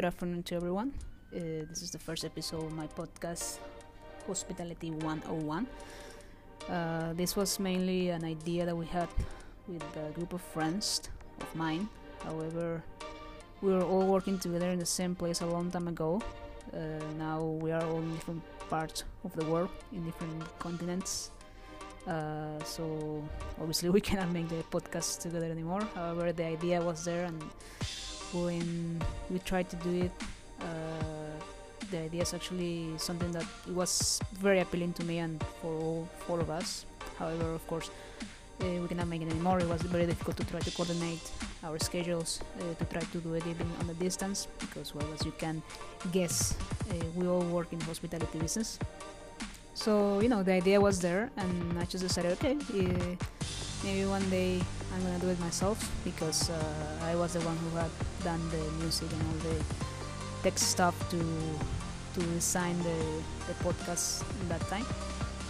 Good afternoon to everyone. Uh, this is the first episode of my podcast, Hospitality 101. Uh, this was mainly an idea that we had with a group of friends of mine. However, we were all working together in the same place a long time ago. Uh, now we are all in different parts of the world, in different continents. Uh, so obviously we cannot make the podcast together anymore. However, the idea was there, and when we tried to do it, uh, the idea is actually something that it was very appealing to me and for all of us. However, of course, uh, we cannot make it anymore. It was very difficult to try to coordinate our schedules uh, to try to do it even on the distance because, well, as you can guess, uh, we all work in hospitality business. So you know, the idea was there, and I just decided, okay, uh, maybe one day I'm gonna do it myself because uh, I was the one who had done the music and all the tech stuff to to design the, the podcast that time.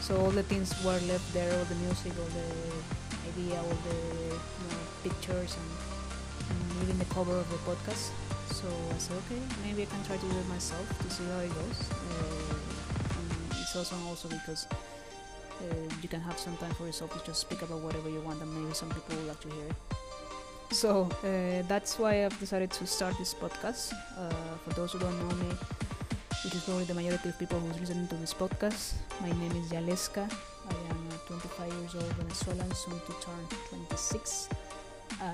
So all the things were left there, all the music, all the idea, all the you know, pictures, and, and even the cover of the podcast. So I said, okay, maybe I can try to do it myself to see how it goes. Uh, it's awesome also because you can have some time for yourself to just speak about whatever you want, and maybe some people will like to hear it. So uh, that's why I've decided to start this podcast. Uh, for those who don't know me, which is probably the majority of people who's listening to this podcast, my name is Yaleska. I am uh, 25 years old Venezuelan, soon to turn 26. I,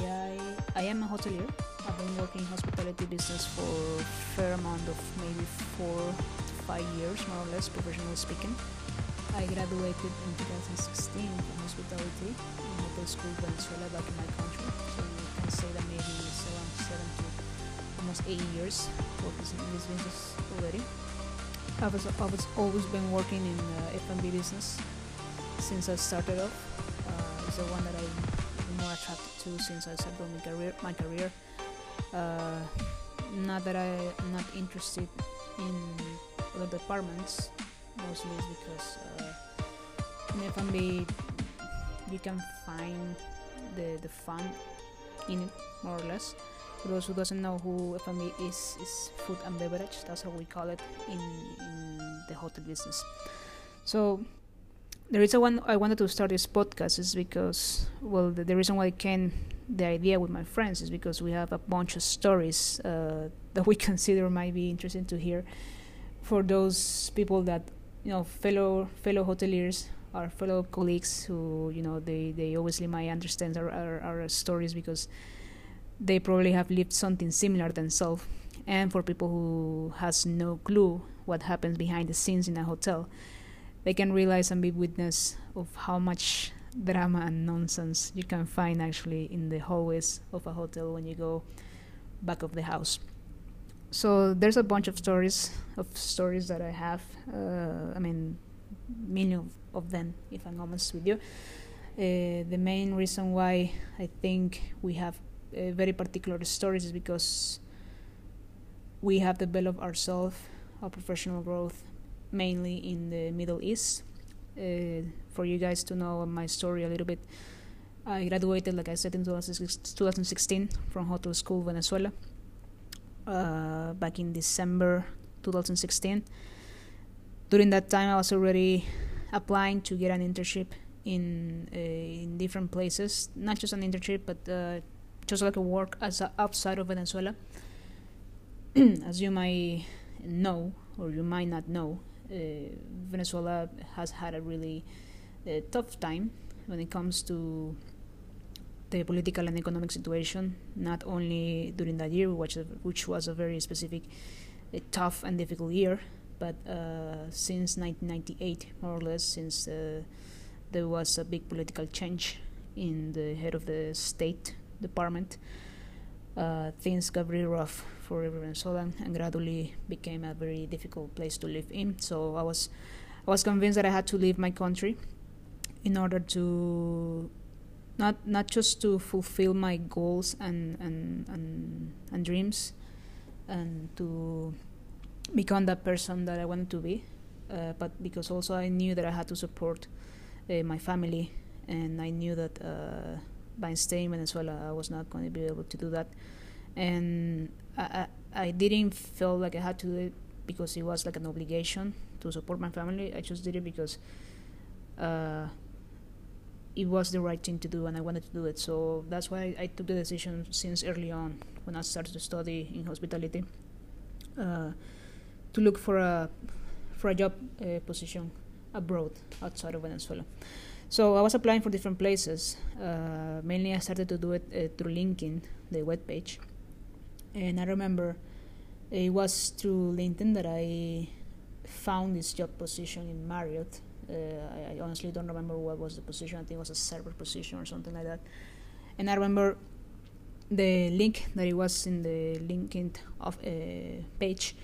I, I am a hotelier. I've been working in hospitality business for a fair amount of maybe four to five years, more or less, professionally speaking. I graduated in 2016 from hospitality in Hotel School Venezuela back in my country. So you can say that maybe it's around seven to almost eight years working in this business already. I've, I've was always been working in uh, F&B business since I started off. Uh, it's the one that I'm more attracted to since I started my career. My career. Uh, not that I'm not interested in other departments mostly is because in F&B you can find the the fun in it more or less. For those who doesn't know who F&B is, is food and beverage. That's how we call it in in the hotel business. So the reason why I wanted to start this podcast is because well the, the reason why I came the idea with my friends is because we have a bunch of stories uh, that we consider might be interesting to hear for those people that you know fellow fellow hoteliers our fellow colleagues who you know they they obviously might understand our, our, our stories because they probably have lived something similar themselves and for people who has no clue what happens behind the scenes in a hotel they can realize and be witness of how much drama and nonsense you can find actually in the hallways of a hotel when you go back of the house so there's a bunch of stories of stories that I have. Uh, I mean, million of them, if I'm honest with you. Uh, the main reason why I think we have uh, very particular stories is because we have developed ourselves, our professional growth, mainly in the Middle East. Uh, for you guys to know my story a little bit, I graduated, like I said, in 2016 from Hotel School Venezuela uh, back in December 2016. During that time, I was already applying to get an internship in uh, in different places, not just an internship, but uh, just like a work as a outside of Venezuela. as you might know, or you might not know, uh, Venezuela has had a really uh, tough time when it comes to the political and economic situation, not only during that year, which, which was a very specific, a tough and difficult year, but uh, since 1998, more or less, since uh, there was a big political change in the head of the State Department, uh, things got very rough for every Venezuelan and gradually became a very difficult place to live in. So I was, I was convinced that I had to leave my country in order to not not just to fulfill my goals and and and, and dreams and to become that person that I wanted to be uh, but because also I knew that I had to support uh, my family and I knew that uh, by staying in Venezuela I was not going to be able to do that and I, I, I didn't feel like I had to do it because it was like an obligation to support my family. I just did it because uh, it was the right thing to do and I wanted to do it. So that's why I took the decision since early on when I started to study in hospitality uh, to look for a for a job uh, position abroad outside of Venezuela. So I was applying for different places. Uh, mainly, I started to do it uh, through LinkedIn, the web page, and I remember it was through LinkedIn that I found this job position in Marriott. Uh, I, I, honestly don't remember what was the position. I think it was a server position or something like that. And I remember the link that it was in the LinkedIn of uh, page.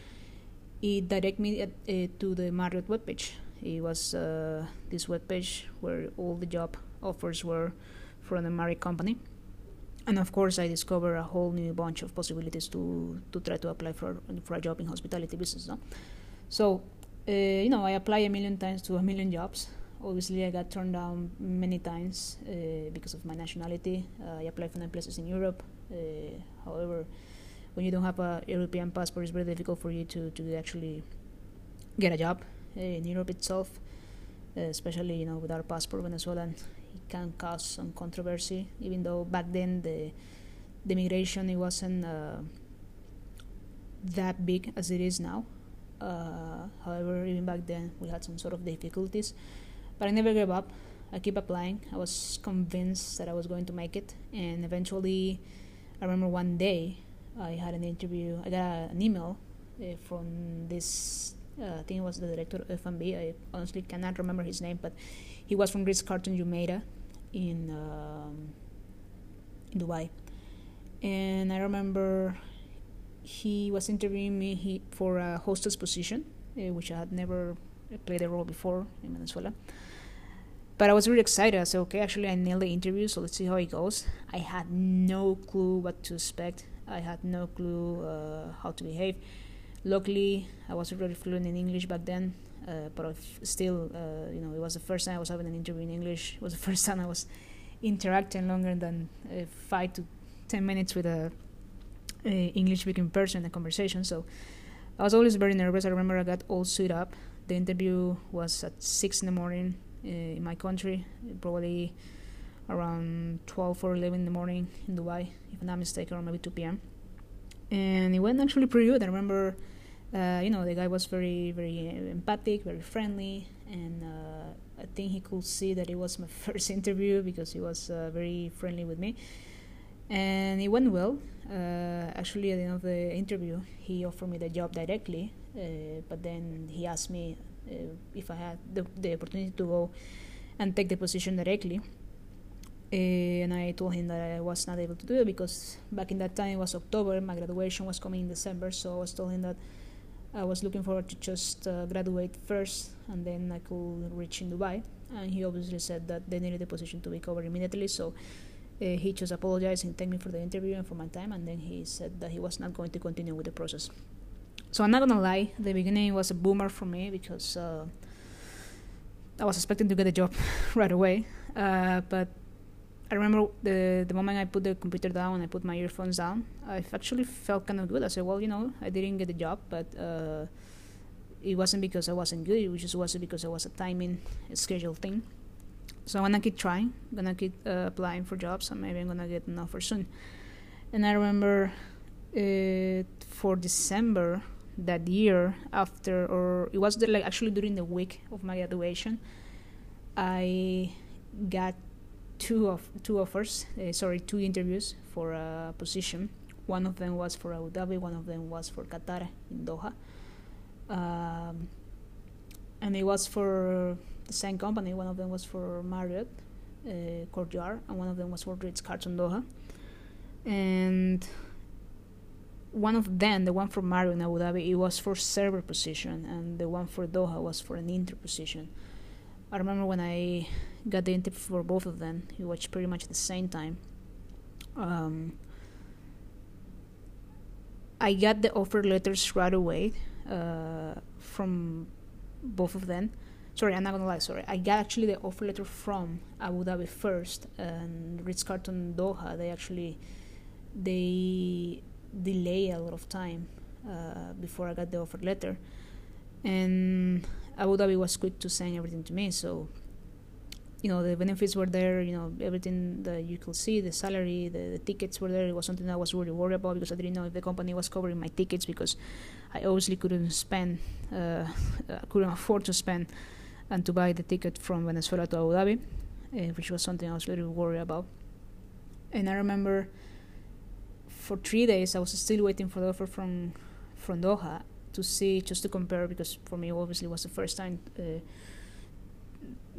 It directed me at, uh, to the Marriott webpage. It was uh, this webpage where all the job offers were from the Marriott company and of course I discovered a whole new bunch of possibilities to to try to apply for for a job in hospitality business. No? So uh, you know I applied a million times to a million jobs. Obviously I got turned down many times uh, because of my nationality. Uh, I applied for many places in Europe. Uh, however, when you don't have a European passport, it's very difficult for you to to actually get a job uh, in Europe itself. Uh, especially you know with our passport Venezuelan it can cause some controversy, even though back then the the immigration it wasn't uh, that big as it is now. Uh, however, even back then we had some sort of difficulties, but I never gave up. I keep applying. I was convinced that I was going to make it, and eventually, I remember one day I had an interview. I got an email uh, from this. Uh, I think it was the director of F&B. I honestly cannot remember his name, but he was from Ritz Carlton Jumeirah in, um, in Dubai. And I remember he was interviewing me he, for a hostess position, uh, which I had never played a role before in Venezuela. But I was really excited. I said, okay, actually, I nailed the interview, so let's see how it goes. I had no clue what to expect. I had no clue uh, how to behave. Luckily, I was already fluent in English back then, uh, but still, uh, you know, it was the first time I was having an interview in English. It was the first time I was interacting longer than uh, five to ten minutes with a, a English-speaking person in a conversation. So I was always very nervous. I remember I got all suited up. The interview was at six in the morning uh, in my country, probably around 12 or 11 in the morning in Dubai, if I'm not mistaken, or maybe 2 p.m. And it went actually pretty good. I remember uh, you know, the guy was very, very empathic, very friendly, and uh, I think he could see that it was my first interview because he was uh, very friendly with me. And it went well. Uh, actually, at the end of the interview, he offered me the job directly, uh, but then he asked me uh, if I had the, the opportunity to go and take the position directly. And I told him that I was not able to do it because back in that time it was October, my graduation was coming in December, so I was told him that I was looking forward to just uh, graduate first and then I could reach in Dubai. And he obviously said that they needed the position to be covered immediately, so uh, he just apologized and thanked me for the interview and for my time, and then he said that he was not going to continue with the process. So I'm not gonna lie, the beginning was a boomer for me because uh, I was expecting to get a job right away, uh, but I remember the the moment I put the computer down and I put my earphones down, I actually felt kind of good. I said, well, you know, I didn't get the job, but uh, it wasn't because I wasn't good. It was just wasn't because it was a timing schedule thing. So I'm gonna keep trying. I'm gonna keep uh, applying for jobs, and maybe I'm gonna get an offer soon. And I remember uh, for December that year, after or it was the, like actually during the week of my graduation, I got two of two offers, uh, sorry, two interviews for a position. One of them was for Abu Dhabi, one of them was for Qatar in Doha, um, and it was for the same company. One of them was for Marriott uh, Courtyard, and one of them was for Ritz Carlton Doha. And one of them, the one for Marriott in Abu Dhabi, it was for server position, and the one for Doha was for an inter position. I remember when I got the interview for both of them. We watched pretty much at the same time. Um, I got the offer letters right away uh, from both of them. Sorry, I'm not gonna lie. Sorry, I got actually the offer letter from Abu Dhabi first, and Ritz Carlton Doha. They actually they delay a lot of time uh, before I got the offer letter, and Abu Dhabi was quick to send everything to me. So, you know, the benefits were there. You know, everything that you could see, the salary, the, the tickets were there. It was something I was really worried about because I didn't know if the company was covering my tickets because I obviously couldn't spend, uh, couldn't afford to spend, and to buy the ticket from Venezuela to Abu Dhabi, uh, which was something I was really worried about. And I remember for three days I was still waiting for the offer from from Doha to see just to compare because for me obviously it was the first time uh,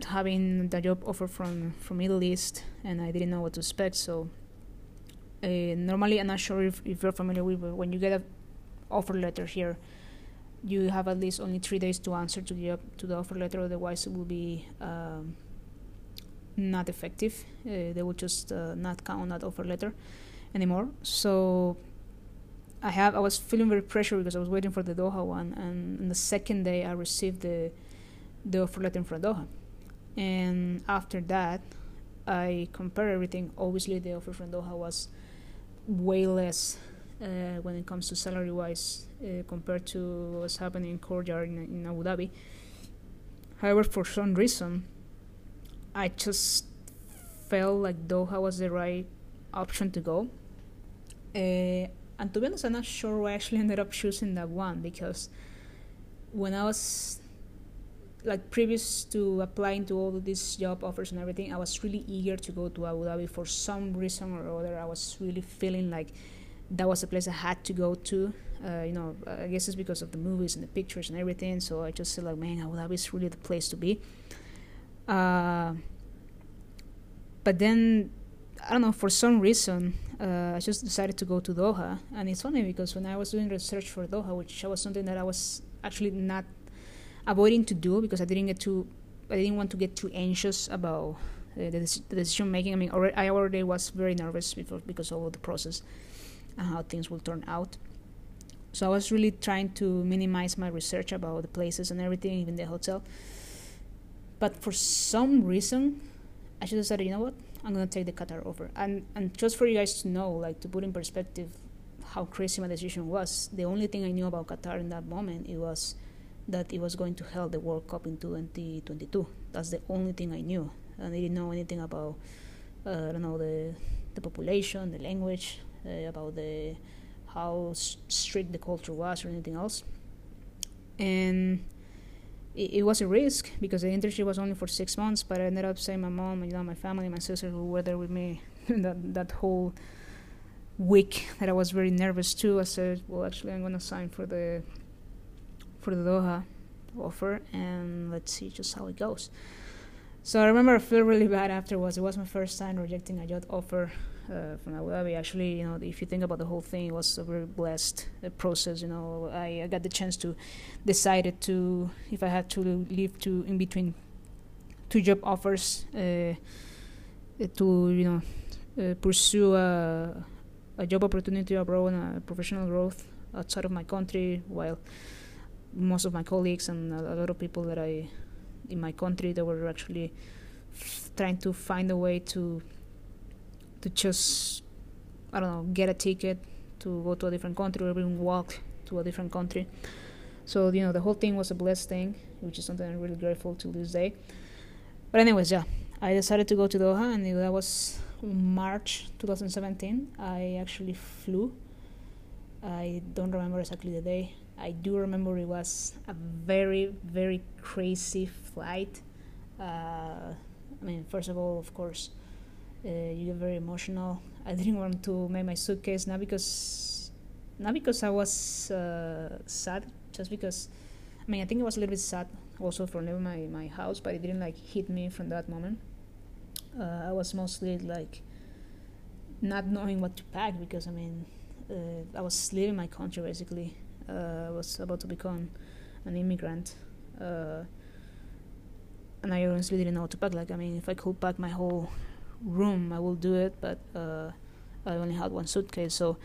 having the job offer from from Middle East and I didn't know what to expect so uh, normally I'm not sure if, if you're familiar with but when you get a offer letter here you have at least only three days to answer to the to the offer letter otherwise it will be um, not effective uh, they will just uh, not count that offer letter anymore. So I have I was feeling very pressured because I was waiting for the Doha one, and on the second day I received the the offer letter from Doha, and after that I compared everything. Obviously, the offer from Doha was way less uh, when it comes to salary wise uh, compared to what's happening in Courtyard in, in Abu Dhabi. However, for some reason, I just felt like Doha was the right option to go uh, and to be honest, I'm not sure why I actually ended up choosing that one because when I was like previous to applying to all of these job offers and everything, I was really eager to go to Abu Dhabi for some reason or other. I was really feeling like that was a place I had to go to. Uh, you know, I guess it's because of the movies and the pictures and everything. So I just said like, man, Abu Dhabi is really the place to be. Uh, but then I don't know for some reason uh, I just decided to go to Doha, and it's funny because when I was doing research for Doha, which was something that I was actually not avoiding to do because I didn't get too, I didn't want to get too anxious about uh, the, the, decision making. I mean, already, I already was very nervous before because of the process and how things will turn out. So I was really trying to minimize my research about the places and everything, even the hotel. But for some reason, I just decided, you know what? I'm gonna take the Qatar over. And and just for you guys to know, like to put in perspective how crazy my decision was, the only thing I knew about Qatar in that moment it was that it was going to hold the World Cup in 2022. That's the only thing I knew. and I didn't know anything about uh, I don't know the the population, the language, uh, about the how strict the culture was or anything else. And it, it, was a risk because the internship was only for six months, but I ended up saying my mom, you know, my family, my sister who were there with me that that whole week that I was very nervous too. I said, well, actually, I'm gonna sign for the for the Doha offer, and let's see just how it goes. So I remember I feel really bad afterwards. It was my first time rejecting a job offer uh, from Abu Dhabi. Actually, you know, if you think about the whole thing, it was a very blessed uh, process. You know, I, I, got the chance to decide to if I had to leave to in between two job offers uh, to you know uh, pursue a, a job opportunity abroad and a professional growth outside of my country, while most of my colleagues and a, a lot of people that I in my country that were actually trying to find a way to to just I don't know get a ticket to go to a different country or even walk to a different country. So you know the whole thing was a blessed thing, which is something I'm really grateful to this day. But anyways, yeah, I decided to go to Doha, and that was March 2017. I actually flew. I don't remember exactly the day. I do remember it was a very very crazy flight. Uh, I mean, first of all, of course, uh, you get very emotional. I didn't want to make my suitcase not because not because I was uh, sad, just because I mean I think it was a little bit sad also for leaving my, my house, but it didn't like hit me from that moment. Uh, I was mostly like not knowing what to pack because I mean uh, I was leaving my country basically. Uh, I was about to become an immigrant. Uh, and I honestly didn't know what to pack. Like, I mean, if I could pack my whole room, I will do it, but uh, I only had one suitcase. So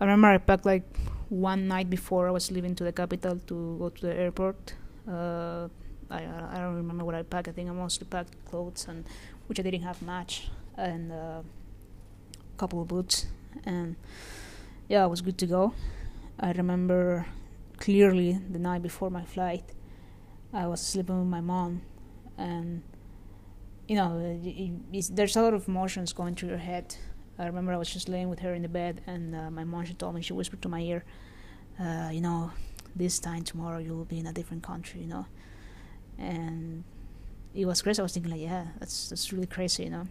I remember I packed like one night before I was leaving to the capital to go to the airport. Uh, I I don't remember what I packed. I think I mostly packed clothes and which I didn't have much and a uh, couple of boots and yeah, I was good to go. I remember clearly the night before my flight, I was sleeping with my mom, and you know, it, there's a lot of emotions going through your head. I remember I was just laying with her in the bed, and uh, my mom she told me she whispered to my ear, uh, you know, this time tomorrow you will be in a different country, you know, and it was crazy. I was thinking like, yeah, that's that's really crazy, you know.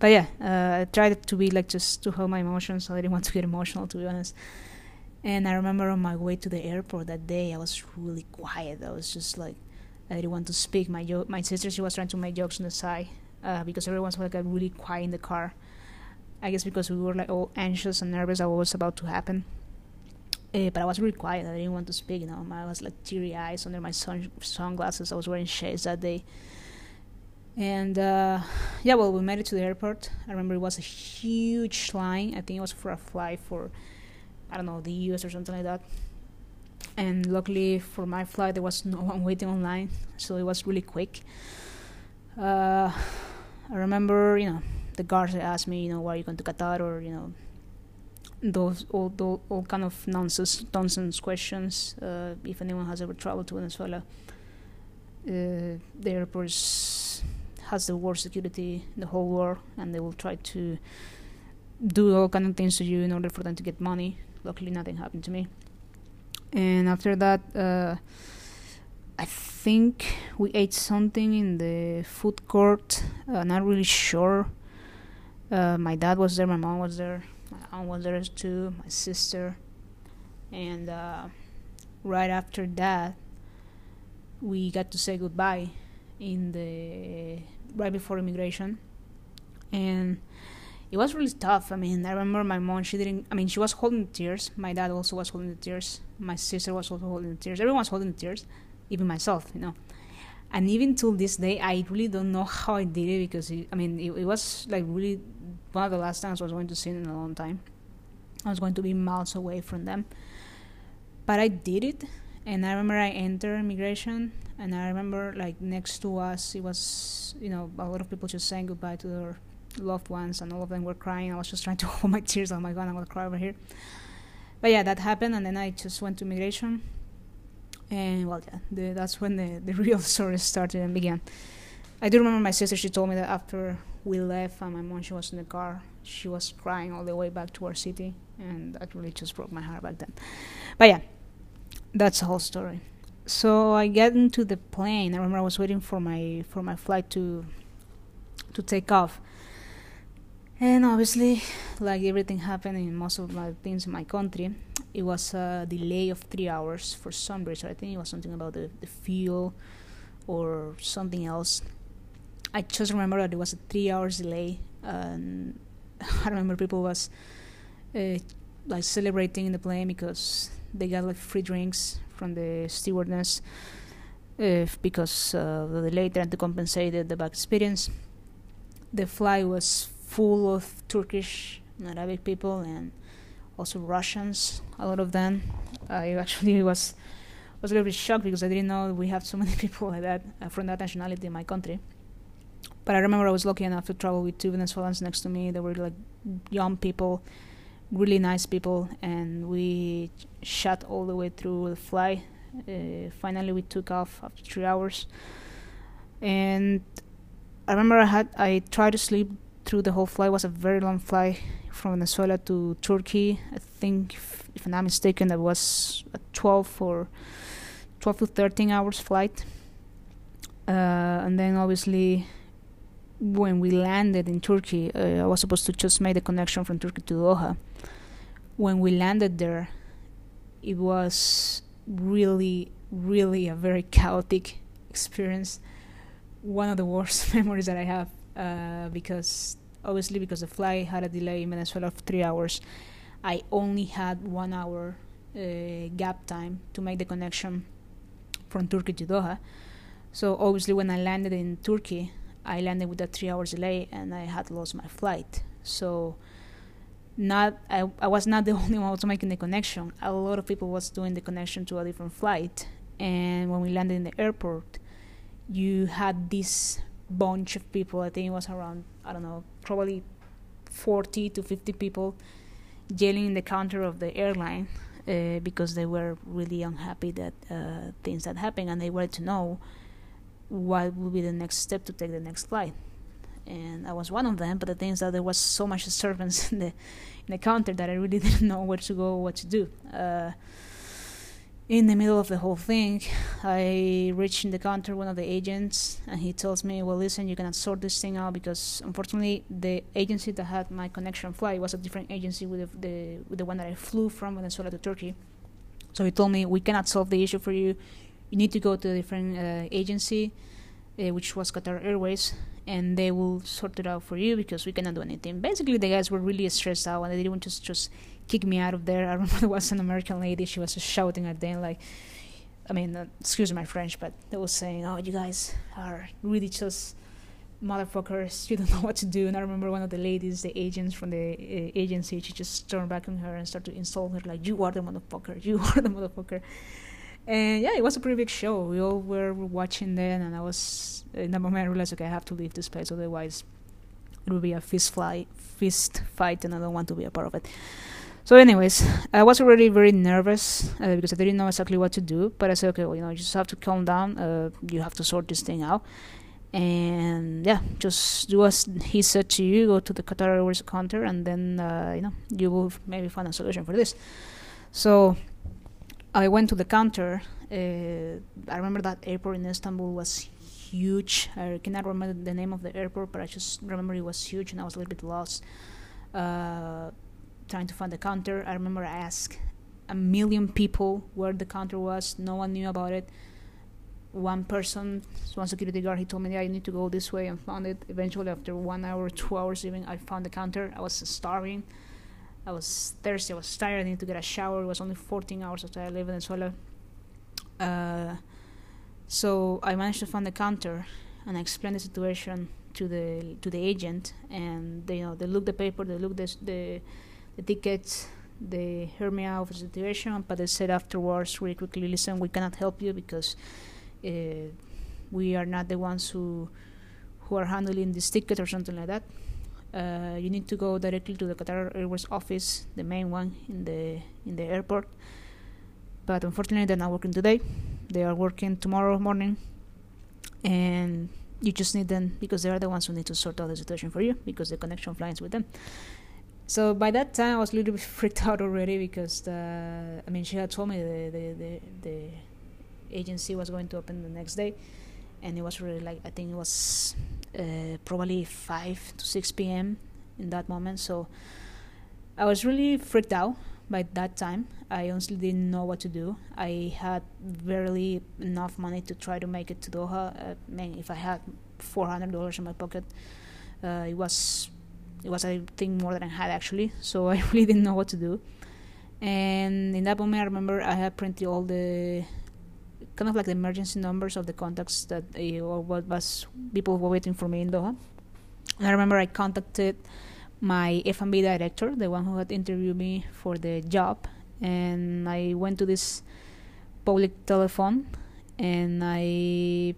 But yeah, uh, I tried to be like just to hold my emotions. I didn't want to get emotional, to be honest. And I remember on my way to the airport that day, I was really quiet. I was just like, I didn't want to speak. My jo- my sister, she was trying to make jokes on the side uh, because everyone was like really quiet in the car. I guess because we were like all anxious and nervous about what was about to happen. Uh, but I was really quiet. I didn't want to speak. You know, I was like teary eyes under my sun- sunglasses. I was wearing shades that day. And uh, yeah, well, we made it to the airport. I remember it was a huge line. I think it was for a flight for I don't know, the US or something like that. And luckily for my flight, there was no one waiting online, so it was really quick. Uh, I remember, you know, the guards asked me, you know, why are you going to Qatar, or you know, those all those, all kind of nonsense nonsense questions. Uh, if anyone has ever traveled to Venezuela, uh, the airport has the worst security in the whole world, and they will try to do all kind of things to you in order for them to get money luckily nothing happened to me and after that uh, I think we ate something in the food court uh, not really sure uh, my dad was there my mom was there my aunt was there too my sister and uh, right after that we got to say goodbye in the right before immigration and it was really tough. I mean, I remember my mom, she didn't, I mean, she was holding tears. My dad also was holding the tears. My sister was also holding tears. Everyone was holding tears, even myself, you know. And even till this day, I really don't know how I did it because, it, I mean, it, it was like really one of the last times I was going to see in a long time. I was going to be miles away from them. But I did it. And I remember I entered immigration, and I remember like next to us, it was, you know, a lot of people just saying goodbye to their loved ones, and all of them were crying. I was just trying to hold my tears. Oh my god, I'm gonna cry over here. But yeah, that happened, and then I just went to immigration, and well, yeah, the, that's when the the real story started and began. I do remember my sister. She told me that after we left and my mom she was in the car, she was crying all the way back to our city, and that really just broke my heart back then. But yeah, that's the whole story. So I get into the plane. I remember I was waiting for my for my flight to to take off and obviously, like everything happened in most of my things in my country, it was a delay of three hours for some reason. I think it was something about the, the fuel or something else. I just remember that it was a three hours delay, and I remember people was uh, like celebrating in the plane because they got like free drinks from the stewardess uh, because uh, the delay tried to compensate the bad experience. The flight was full of Turkish and Arabic people and also Russians, a lot of them. I actually was was a little bit shocked because I didn't know we have so many people like that uh, from that nationality in my country. But I remember I was lucky enough to travel with two Venezuelans next to me. They were like young people, really nice people, and we shot all the way through the flight. Uh, finally, we took off after three hours, and I remember I had I tried to sleep through the whole flight. It was a very long flight from Venezuela to Turkey. I think, if, if I'm not mistaken, that was a 12 or 12 to 13 hours flight. Uh, and then obviously, when we landed in Turkey, uh, I was supposed to just make the connection from Turkey to Doha. When we landed there, it was really, really a very chaotic experience. One of the worst memories that I have uh, because obviously because the flight had a delay in Venezuela of three hours, I only had one hour uh, gap time to make the connection from Turkey to Doha. So obviously when I landed in Turkey, I landed with a three hours delay and I had lost my flight. So not I, I was not the only one was making the connection. A lot of people was doing the connection to a different flight. And when we landed in the airport, you had this bunch of people. I think it was around I don't know, probably 40 to 50 people yelling in the counter of the airline uh, because they were really unhappy that uh, things that happened and they wanted to know what would be the next step to take the next flight. And I was one of them, but the thing is that there was so much disturbance in the in the counter that I really didn't know where to go, what to do. Uh, in the middle of the whole thing, I reached in the counter one of the agents, and he tells me, "Well, listen, you cannot sort this thing out because unfortunately, the agency that had my connection flight was a different agency with the, with the one that I flew from Venezuela to Turkey. So he told me we cannot solve the issue for you. You need to go to a different uh, agency, uh, which was Qatar Airways, and they will sort it out for you because we cannot do anything. Basically, the guys were really stressed out, and they didn't want to just kick me out of there. I remember there was an American lady; she was just shouting at them like, I mean, uh, excuse my French, but they were saying, "Oh, you guys are really just." motherfuckers. You don't know what to do. And i remember one of the ladies the agents from the uh, agency she just turned back on her and started to insult her like you are the motherfucker. You are the motherfucker. And yeah it was a pretty big show. We all were watching then and i was in that moment i realized okay i have to leave this place otherwise it will be a fist fight fist fight and i don't want to be a part of it so, anyways, I was already very nervous uh, because I didn't know exactly what to do. But I said, okay, well, you know, you just have to calm down. Uh, you have to sort this thing out, and yeah, just do as he said to you. Go to the Qatar Airways counter, and then uh, you know you will maybe find a solution for this. So, I went to the counter. Uh, I remember that airport in Istanbul was huge. I cannot remember the name of the airport, but I just remember it was huge, and I was a little bit lost. Trying to find the counter. I remember I asked a million people where the counter was. No one knew about it. One person, one security guard, he told me, "Yeah, you need to go this way," and found it. Eventually, after one hour, two hours, even, I found the counter. I was starving. I was thirsty. I was tired. I needed to get a shower. It was only 14 hours after I left Venezuela. Uh, so I managed to find the counter, and I explained the situation to the to the agent, and they you know they looked the paper, they looked the the tickets. They heard me of the situation, but they said afterwards, really quickly, listen, we cannot help you because uh, we are not the ones who who are handling this ticket or something like that. Uh, you need to go directly to the Qatar Airways office, the main one in the in the airport. But unfortunately, they're not working today. They are working tomorrow morning, and you just need them because they are the ones who need to sort out the situation for you because the connection flies with them so by that time I was a little bit freaked out already because the, I mean she had told me the, the, the, the agency was going to open the next day. And it was really like I think it was uh, probably 5 to 6 p.m. in that moment. So I was really freaked out by that time. I honestly didn't know what to do. I had barely enough money to try to make it to Doha. Uh, I mean if I had $400 in my pocket uh, it was it was I think more than I had actually, so I really didn't know what to do. And in that moment, I remember I had printed all the kind of like the emergency numbers of the contacts that uh, what was people were waiting for me in Doha. And I remember I contacted my F&B director, the one who had interviewed me for the job, and I went to this public telephone and I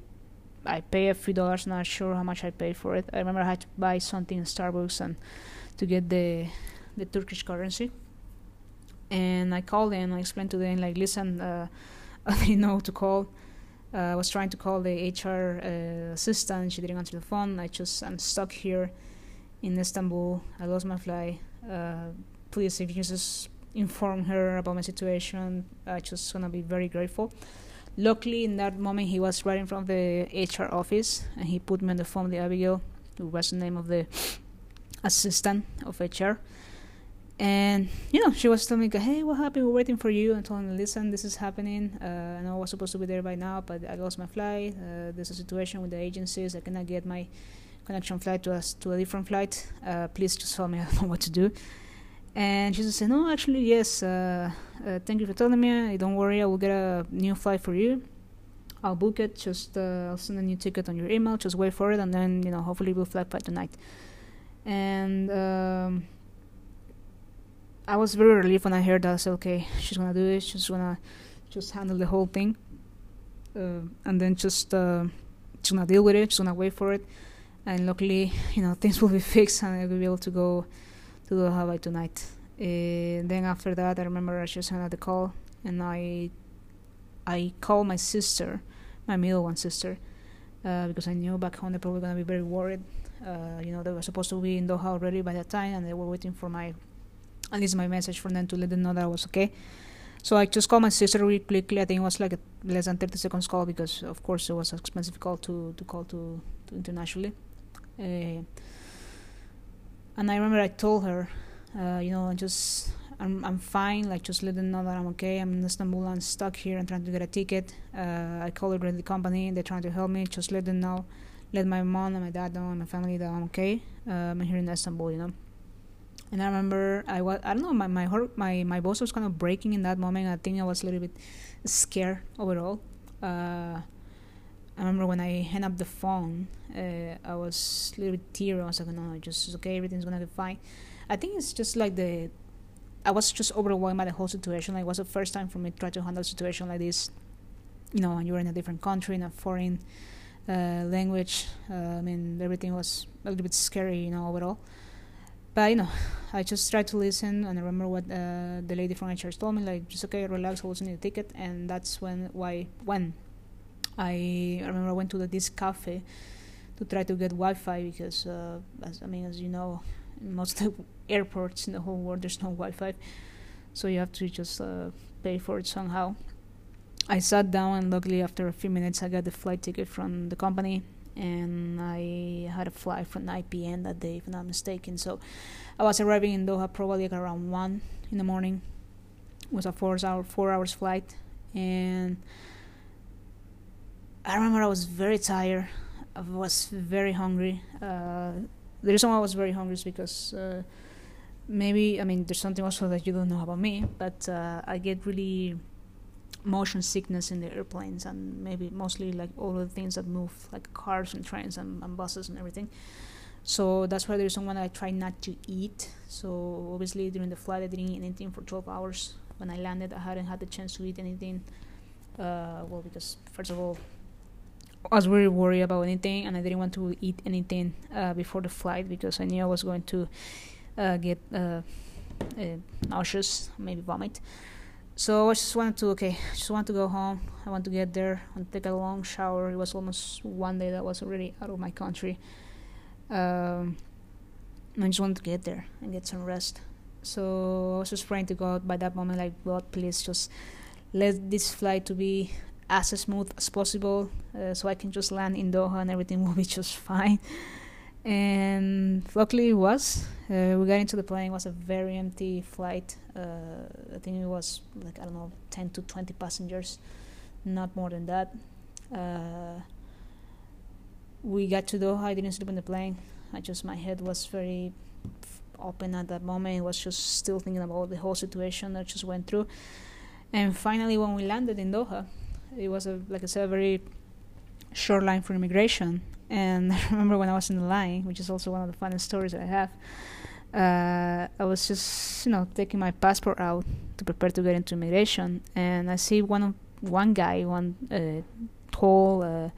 I pay a few dollars. Not sure how much I paid for it. I remember I had to buy something in Starbucks and to get the the Turkish currency. And I called them. I explained to them like, listen, uh, I didn't know to call. Uh, I was trying to call the HR uh, assistant. She didn't answer the phone. I just I'm stuck here in Istanbul. I lost my flight. Uh, please, if you just inform her about my situation, I just gonna be very grateful. Luckily, in that moment, he was right in front of the HR office, and he put me on the phone with Abigail, who was the name of the assistant of HR. And you know, she was telling me, "Hey, what happened? We're waiting for you." And told me, "Listen, this is happening. Uh, I know I was supposed to be there by now, but I lost my flight. Uh, there's a situation with the agencies. I cannot get my connection flight to us to a different flight. Uh, please just tell me. What to do." And she just said, "No, actually, yes. Uh, uh, thank you for telling me. Don't worry, I will get a new flight for you. I'll book it. Just uh, I'll send a new ticket on your email. Just wait for it, and then you know, hopefully, we'll fly by tonight." And um, I was very relieved when I heard that. I said, "Okay, she's gonna do it. She's gonna just handle the whole thing, uh, and then just uh, she's gonna deal with it. She's gonna wait for it." And luckily, you know, things will be fixed, and I'll be able to go to Doha by tonight. Uh, then after that, I remember I just hung the call, and I I called my sister, my middle one sister, uh, because I knew back home they're probably gonna be very worried. Uh, you know, they were supposed to be in Doha already by that time, and they were waiting for my at least my message for them to let them know that I was okay. So I just called my sister really quickly. I think it was like a less than 30 seconds call because, of course, it was an expensive call to, to call to, to internationally. Uh, and I remember I told her, uh, you know, just I'm I'm fine. Like just let them know that I'm okay. I'm in Istanbul. I'm stuck here. I'm trying to get a ticket. Uh, I called the company. and They're trying to help me. Just let them know. Let my mom and my dad know and my family that I'm okay. Uh, I'm here in Istanbul. You know. And I remember I was I don't know my my heart, my my voice was kind of breaking in that moment. I think I was a little bit scared overall. Uh, I remember when I hung up the phone, uh, I was a little bit teary. I was like, no, just okay, everything's gonna be fine. I think it's just like the, I was just overwhelmed by the whole situation. Like, it was the first time for me to try to handle a situation like this. You know, and you're in a different country, in a foreign uh, language. Uh, I mean, everything was a little bit scary, you know, overall. But you know, I just tried to listen, and I remember what uh, the lady from HR told me, like, just okay, relax, I send you a ticket, and that's when why when I, remember I went to this cafe to try to get Wi-Fi because, uh, as, I mean, as you know, most airports in the whole world there's no Wi-Fi, so you have to just uh, pay for it somehow. I sat down and luckily after a few minutes I got the flight ticket from the company and I had a flight from 9 p.m. that day, if I'm not mistaken. So I was arriving in Doha probably like around one in the morning. It was a four hour four hours flight, and I remember I was very tired. I was very hungry. Uh, the reason why I was very hungry is because uh, maybe I mean there's something also that you don't know about me, but uh, I get really motion sickness in the airplanes and maybe mostly like all the things that move like cars and trains and, and buses and everything. So that's why there's someone I try not to eat. So obviously during the flight I didn't eat anything for 12 hours. When I landed I hadn't had the chance to eat anything. Uh, well because first of all was really worried about anything, and I didn't want to eat anything uh, before the flight because I knew I was going to uh, get uh, uh nauseous, maybe vomit. So I just wanted to okay, just want to go home. I want to get there and take a long shower. It was almost one day that I was already out of my country. Um, I just wanted to get there and get some rest. So I was just praying to God by that moment, like God, please just let this flight to be as smooth as possible uh, so I can just land in Doha and everything will be just fine. And luckily it was. Uh, we got into the plane. It was a very empty flight. Uh, I think it was like I don't know, 10 to 20 passengers, not more than that. Uh, we got to Doha. I didn't sleep in the plane. I just my head was very open at that moment. I was just still thinking about the whole situation that just went through. And finally, when we landed in Doha, it was a like I said, a very short line for immigration. And I remember when I was in the line, which is also one of the funniest stories that I have. Uh, I was just, you know, taking my passport out to prepare to get into immigration, and I see one one guy, one uh, tall, uh,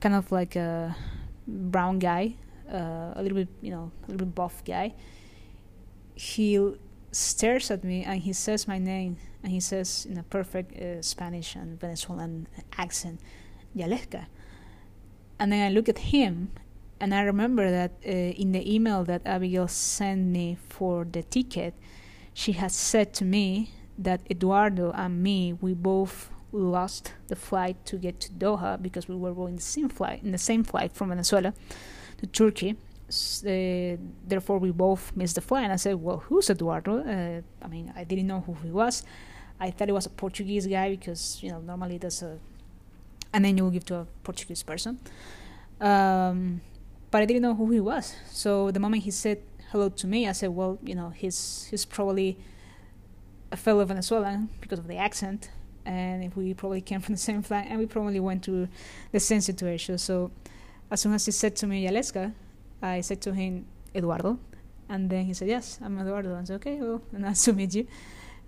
kind of like a brown guy, uh, a little bit, you know, a little bit buff guy. He stares at me and he says my name and he says in a perfect uh, Spanish and Venezuelan accent, Yaleska. And then I look at him and I remember that uh, in the email that Abigail sent me for the ticket, she had said to me that Eduardo and me, we both lost the flight to get to Doha because we were going the same flight in the same flight from Venezuela to Turkey uh, therefore we both missed the flight. And I said, "Well, who's Eduardo?" Uh, I mean, I didn't know who he was. I thought it was a Portuguese guy because you know normally there's a, and then you give to a Portuguese person. Um, but I didn't know who he was. So the moment he said hello to me, I said, "Well, you know, he's he's probably a fellow Venezuelan because of the accent." And we probably came from the same flight, and we probably went to the same situation. So, as soon as he said to me, Yaleska, I said to him, Eduardo. And then he said, Yes, I'm Eduardo. I said, Okay, well, nice to meet you.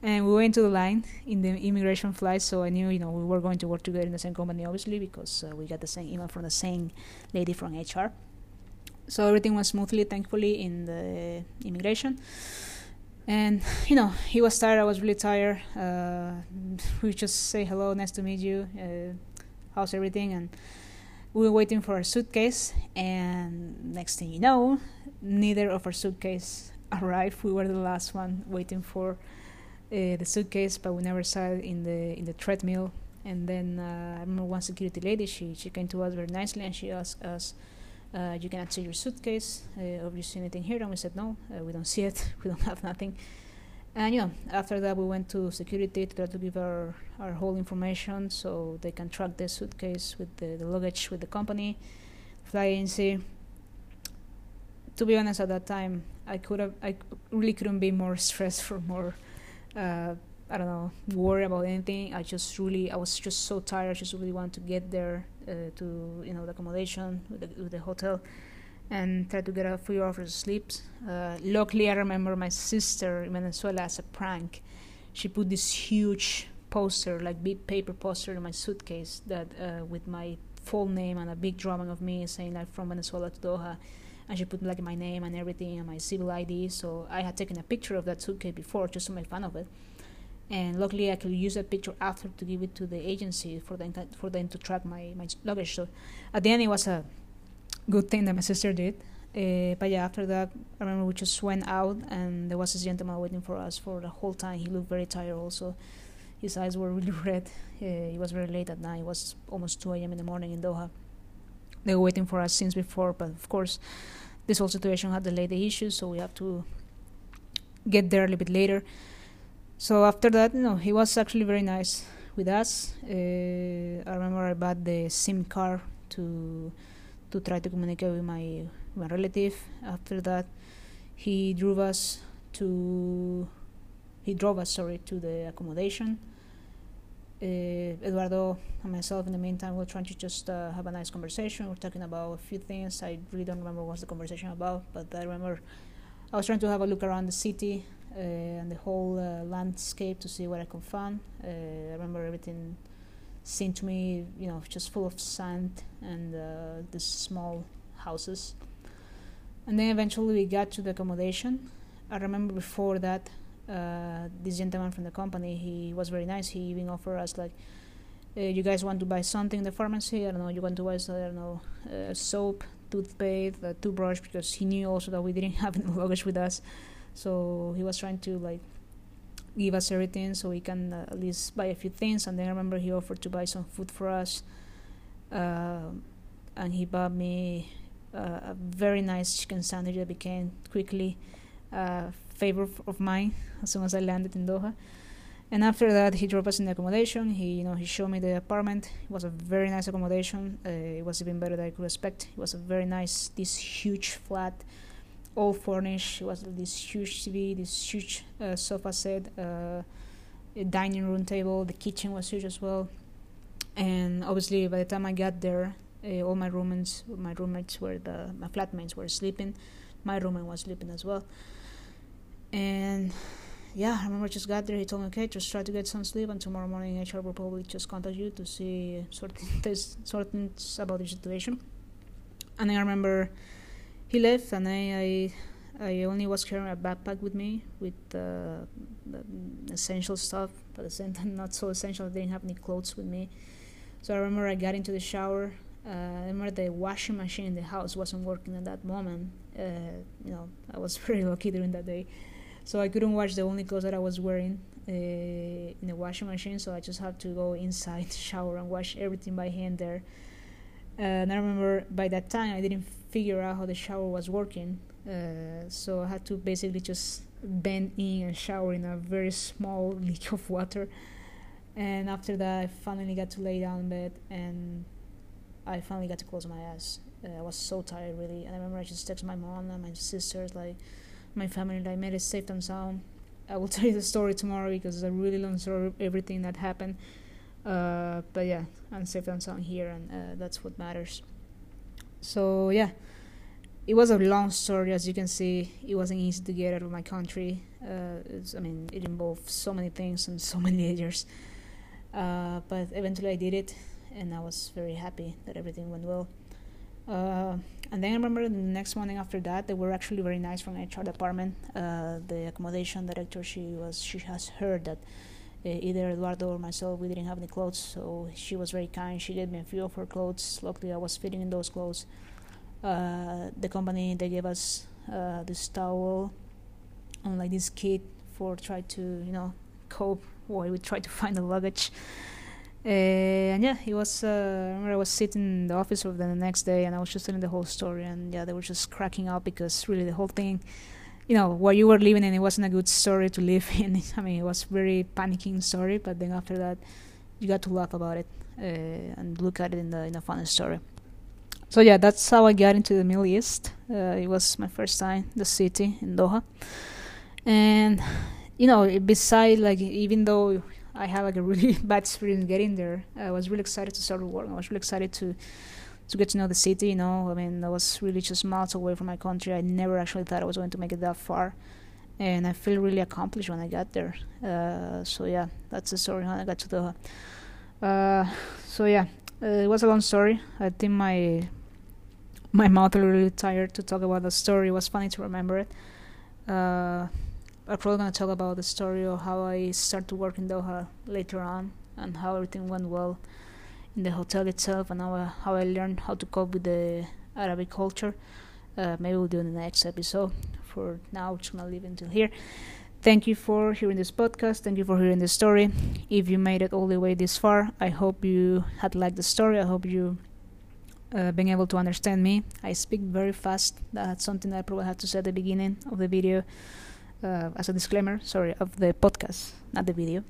And we went to the line in the immigration flight, so I knew, you know, we were going to work together in the same company, obviously, because uh, we got the same email from the same lady from HR. So everything went smoothly, thankfully, in the immigration. And you know, he was tired. I was really tired. Uh, we just say hello, nice to meet you. Uh, how's everything? And we were waiting for our suitcase. And next thing you know, neither of our suitcase arrived. We were the last one waiting for uh, the suitcase, but we never saw it in the in the treadmill. And then uh, I remember one security lady. She she came to us very nicely and she asked us uh, you cannot see your suitcase. Uh, have you seen anything here? And we said, no, uh, we don't see it. we don't have nothing. And yeah, after that, we went to security to try to give our, our whole information so they can track the suitcase with the, the luggage with the company, fly agency. To be honest, at that time, I could have, I really couldn't be more stressed for more uh, I don't know, worry about anything. I just really, I was just so tired. I just really wanted to get there uh, to, you know, the accommodation with the, with the, hotel and try to get a few hours of sleep. Uh, luckily, I remember my sister in Venezuela as a prank. She put this huge poster, like big paper poster, in my suitcase that uh, with my full name and a big drawing of me saying like from Venezuela to Doha and she put like my name and everything and my civil ID. So I had taken a picture of that suitcase before just to make fun of it and luckily I could use that picture after to give it to the agency for them for them to track my, my luggage. So at the end it was a good thing that my sister did. Uh, but yeah, after that I remember we just went out and there was this gentleman waiting for us for the whole time. He looked very tired also. His eyes were really red. Uh, it was very late at night. It was almost 2 a.m. in the morning in Doha. They were waiting for us since before, but of course this whole situation had delayed the issue, so we have to get there a little bit later so after that, you know, he was actually very nice with us. Uh, I remember I bought the SIM card to to try to communicate with my my relative. After that, he drove us to he drove us sorry to the accommodation. Uh, Eduardo and myself, in the meantime, were trying to just uh, have a nice conversation. We're talking about a few things. I really don't remember what the conversation about, but I remember I was trying to have a look around the city uh, and the whole uh, landscape to see what I could find. Uh, I remember everything seemed to me, you know, just full of sand and these small houses. And then eventually we got to the accommodation. I remember before that, uh, this gentleman from the company, he was very nice. He even offered us like, uh, "You guys want to buy something in the pharmacy? I don't know. You want to buy, I don't know, uh, soap, toothpaste, a toothbrush?" Because he knew also that we didn't have any luggage with us. So he was trying to like give us everything so we can uh, at least buy a few things. And then I remember he offered to buy some food for us, uh, and he bought me uh, a very nice chicken sandwich that became quickly a favorite of mine as soon as I landed in Doha. And after that, he drove us in the accommodation. He, you know, he showed me the apartment. It was a very nice accommodation. Uh, it was even better than I could expect. It was a very nice, this huge flat all furnished. It was this huge TV, this huge uh, sofa set, uh, a dining room table. The kitchen was huge as well. And obviously, by the time I got there, uh, all my roommates, my roommates were the my flatmates were sleeping. My roommate was sleeping as well. And yeah, I remember just got there. He told me, okay, just try to get some sleep, and tomorrow morning HR will probably just contact you to see certain things, certain about the situation. And I remember he left, and I, I, I only was carrying a backpack with me with uh, essential stuff, but the same time not so essential. I didn't have any clothes with me. So I remember I got into the shower. Uh, I remember the washing machine in the house wasn't working at that moment. Uh, you know, I was very lucky during that day, so I couldn't wash the only clothes that I was wearing uh, in the washing machine. So I just had to go inside shower and wash everything by hand there. Uh, and I remember by that time I didn't figure out how the shower was working. Uh, so I had to basically just bend in and shower in a very small leak of water. And after that, I finally got to lay down in bed and I finally got to close my eyes. Uh, I was so tired, really. And I remember I just texted my mom and my sisters, like my family, like made it safe and sound. I will tell you the story tomorrow because it's a really long story everything that happened. Uh, but yeah, I'm safe and sound here, and uh, that's what matters. So yeah, it was a long story. As you can see, it wasn't easy to get out of my country. Uh, I mean, it involved so many things and so many years. Uh, but eventually, I did it, and I was very happy that everything went well. Uh, and then I remember the next morning after that, they were actually very nice from HR department. Uh, the accommodation director, she was, she has heard that either Eduardo or myself, we didn't have any clothes, so she was very kind. She gave me a few of her clothes. Luckily, I was fitting in those clothes. Uh, the company they gave us uh, this towel and like this kit for try to you know cope while we try to find the luggage. Uh, and yeah, it was. Uh, I remember I was sitting in the office of them the next day, and I was just telling the whole story, and yeah, they were just cracking up because really the whole thing, you know, what you were living in, it wasn't a good story to live in. I mean, it was very panicking story, but then after that, you got to laugh about it uh, and look at it in the in a funny story. So yeah, that's how I got into the Middle East. Uh, it was my first time, the city in Doha, and you know, beside like even though I had like a really bad experience getting there. I was really excited to start work. I was really excited to to get to know the city. You know, I mean, I was really just miles away from my country. I never actually thought I was going to make it that far, and I feel really accomplished when I got there. Uh, so yeah, that's the story how I got to Doha. Uh, so yeah, uh, it was a long story. I think my my mouth is really tired to talk about the story. It was funny to remember it. Uh, I'm probably gonna talk about the story of how I started to work in Doha later on and how everything went well in the hotel itself and how how I learned how to cope with the Arabic culture. Uh, maybe we'll do in the next episode. For now, just gonna leave until here. Thank you for hearing this podcast. Thank you for hearing the story. If you made it all the way this far, I hope you had liked the story. I hope you uh, being able to understand me. I speak very fast. That's something I probably had to say at the beginning of the video uh, as a disclaimer, sorry, of the podcast, not the video,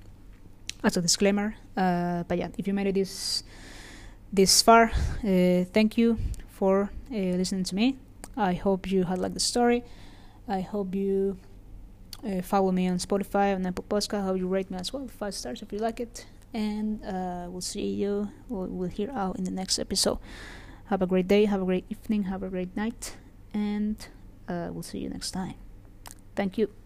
as a disclaimer. Uh, but yeah, if you made it this this far, uh, thank you for uh, listening to me. I hope you had liked the story. I hope you uh, follow me on Spotify and Apple Podcast. I hope you rate me as well, five stars if you like it. And uh, we'll see you. We'll, we'll hear out in the next episode. Have a great day. Have a great evening. Have a great night. And we'll see you next time. Thank you.